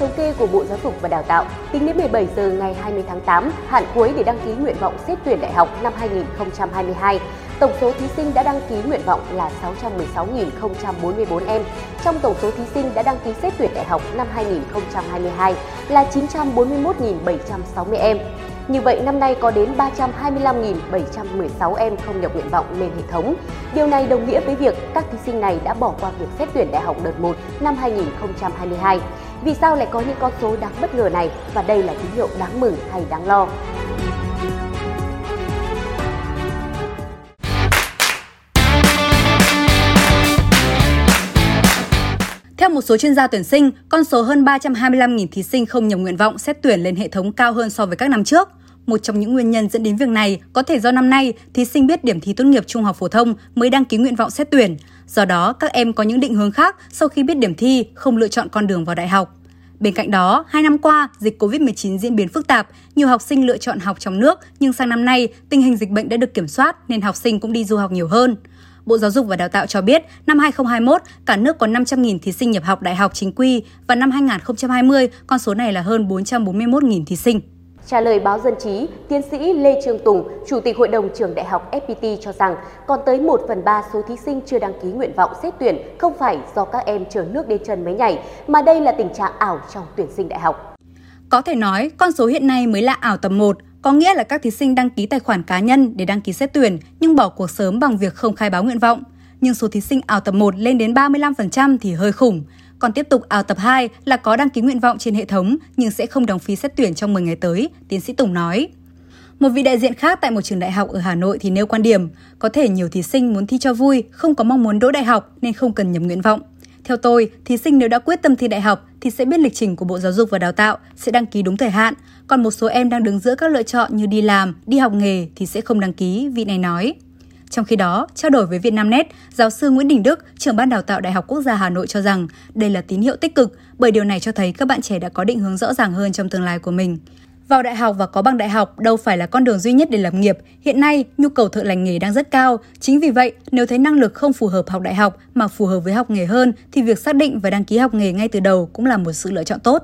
thống kê của Bộ Giáo dục và Đào tạo, tính đến 17 giờ ngày 20 tháng 8, hạn cuối để đăng ký nguyện vọng xét tuyển đại học năm 2022, tổng số thí sinh đã đăng ký nguyện vọng là 616.044 em. Trong tổng số thí sinh đã đăng ký xét tuyển đại học năm 2022 là 941.760 em. Như vậy, năm nay có đến 325.716 em không nhập nguyện vọng lên hệ thống. Điều này đồng nghĩa với việc các thí sinh này đã bỏ qua việc xét tuyển đại học đợt 1 năm 2022. Vì sao lại có những con số đáng bất ngờ này và đây là tín hiệu đáng mừng hay đáng lo? Theo một số chuyên gia tuyển sinh, con số hơn 325.000 thí sinh không nhập nguyện vọng xét tuyển lên hệ thống cao hơn so với các năm trước. Một trong những nguyên nhân dẫn đến việc này có thể do năm nay thí sinh biết điểm thi tốt nghiệp trung học phổ thông mới đăng ký nguyện vọng xét tuyển. Do đó, các em có những định hướng khác sau khi biết điểm thi, không lựa chọn con đường vào đại học. Bên cạnh đó, hai năm qua, dịch COVID-19 diễn biến phức tạp, nhiều học sinh lựa chọn học trong nước, nhưng sang năm nay, tình hình dịch bệnh đã được kiểm soát nên học sinh cũng đi du học nhiều hơn. Bộ Giáo dục và Đào tạo cho biết, năm 2021, cả nước có 500.000 thí sinh nhập học đại học chính quy và năm 2020, con số này là hơn 441.000 thí sinh. Trả lời báo Dân Chí, tiến sĩ Lê Trương Tùng, Chủ tịch Hội đồng trường Đại học FPT cho rằng còn tới 1 phần 3 số thí sinh chưa đăng ký nguyện vọng xét tuyển không phải do các em chờ nước đến chân mới nhảy, mà đây là tình trạng ảo trong tuyển sinh đại học. Có thể nói, con số hiện nay mới là ảo tầm 1, có nghĩa là các thí sinh đăng ký tài khoản cá nhân để đăng ký xét tuyển nhưng bỏ cuộc sớm bằng việc không khai báo nguyện vọng. Nhưng số thí sinh ảo tập 1 lên đến 35% thì hơi khủng. Còn tiếp tục ảo tập 2 là có đăng ký nguyện vọng trên hệ thống nhưng sẽ không đóng phí xét tuyển trong 10 ngày tới, tiến sĩ Tùng nói. Một vị đại diện khác tại một trường đại học ở Hà Nội thì nêu quan điểm, có thể nhiều thí sinh muốn thi cho vui, không có mong muốn đỗ đại học nên không cần nhập nguyện vọng. Theo tôi, thí sinh nếu đã quyết tâm thi đại học thì sẽ biết lịch trình của Bộ Giáo dục và Đào tạo, sẽ đăng ký đúng thời hạn. Còn một số em đang đứng giữa các lựa chọn như đi làm, đi học nghề thì sẽ không đăng ký, vị này nói. Trong khi đó, trao đổi với Vietnamnet, giáo sư Nguyễn Đình Đức, trưởng ban đào tạo Đại học Quốc gia Hà Nội cho rằng đây là tín hiệu tích cực bởi điều này cho thấy các bạn trẻ đã có định hướng rõ ràng hơn trong tương lai của mình. Vào đại học và có bằng đại học đâu phải là con đường duy nhất để lập nghiệp. Hiện nay, nhu cầu thợ lành nghề đang rất cao. Chính vì vậy, nếu thấy năng lực không phù hợp học đại học mà phù hợp với học nghề hơn thì việc xác định và đăng ký học nghề ngay từ đầu cũng là một sự lựa chọn tốt.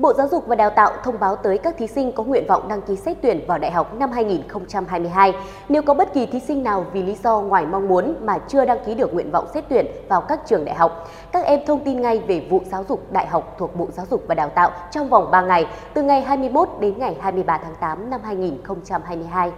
Bộ Giáo dục và Đào tạo thông báo tới các thí sinh có nguyện vọng đăng ký xét tuyển vào đại học năm 2022. Nếu có bất kỳ thí sinh nào vì lý do ngoài mong muốn mà chưa đăng ký được nguyện vọng xét tuyển vào các trường đại học, các em thông tin ngay về vụ giáo dục đại học thuộc Bộ Giáo dục và Đào tạo trong vòng 3 ngày, từ ngày 21 đến ngày 23 tháng 8 năm 2022.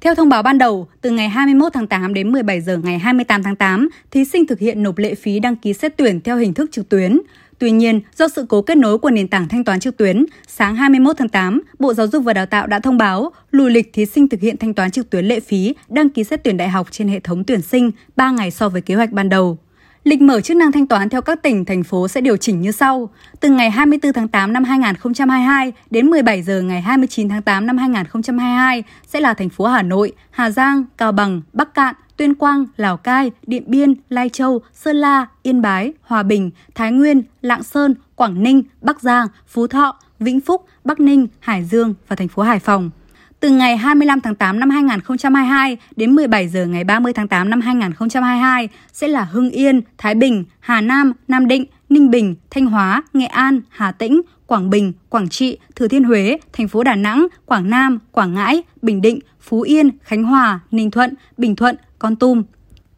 Theo thông báo ban đầu, từ ngày 21 tháng 8 đến 17 giờ ngày 28 tháng 8, thí sinh thực hiện nộp lệ phí đăng ký xét tuyển theo hình thức trực tuyến. Tuy nhiên, do sự cố kết nối của nền tảng thanh toán trực tuyến, sáng 21 tháng 8, Bộ Giáo dục và Đào tạo đã thông báo lùi lịch thí sinh thực hiện thanh toán trực tuyến lệ phí đăng ký xét tuyển đại học trên hệ thống tuyển sinh 3 ngày so với kế hoạch ban đầu. Lịch mở chức năng thanh toán theo các tỉnh, thành phố sẽ điều chỉnh như sau. Từ ngày 24 tháng 8 năm 2022 đến 17 giờ ngày 29 tháng 8 năm 2022 sẽ là thành phố Hà Nội, Hà Giang, Cao Bằng, Bắc Cạn, Tuyên Quang, Lào Cai, Điện Biên, Lai Châu, Sơn La, Yên Bái, Hòa Bình, Thái Nguyên, Lạng Sơn, Quảng Ninh, Bắc Giang, Phú Thọ, Vĩnh Phúc, Bắc Ninh, Hải Dương và thành phố Hải Phòng. Từ ngày 25 tháng 8 năm 2022 đến 17 giờ ngày 30 tháng 8 năm 2022 sẽ là Hưng Yên, Thái Bình, Hà Nam, Nam Định, Ninh Bình, Thanh Hóa, Nghệ An, Hà Tĩnh, Quảng Bình, Quảng Trị, Thừa Thiên Huế, thành phố Đà Nẵng, Quảng Nam, Quảng Ngãi, Bình Định, Phú Yên, Khánh Hòa, Ninh Thuận, Bình Thuận, con Tum.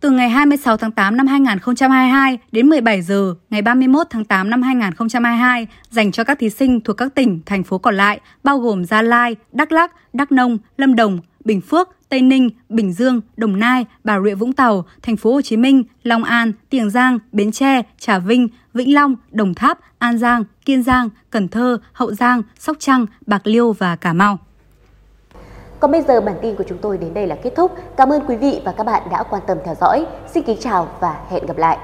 Từ ngày 26 tháng 8 năm 2022 đến 17 giờ ngày 31 tháng 8 năm 2022 dành cho các thí sinh thuộc các tỉnh, thành phố còn lại bao gồm Gia Lai, Đắk Lắk, Đắk Nông, Lâm Đồng, Bình Phước, Tây Ninh, Bình Dương, Đồng Nai, Bà Rịa Vũng Tàu, Thành phố Hồ Chí Minh, Long An, Tiền Giang, Bến Tre, Trà Vinh, Vĩnh Long, Đồng Tháp, An Giang, Kiên Giang, Cần Thơ, Hậu Giang, Sóc Trăng, Bạc Liêu và Cà Mau. Còn bây giờ bản tin của chúng tôi đến đây là kết thúc. Cảm ơn quý vị và các bạn đã quan tâm theo dõi. Xin kính chào và hẹn gặp lại.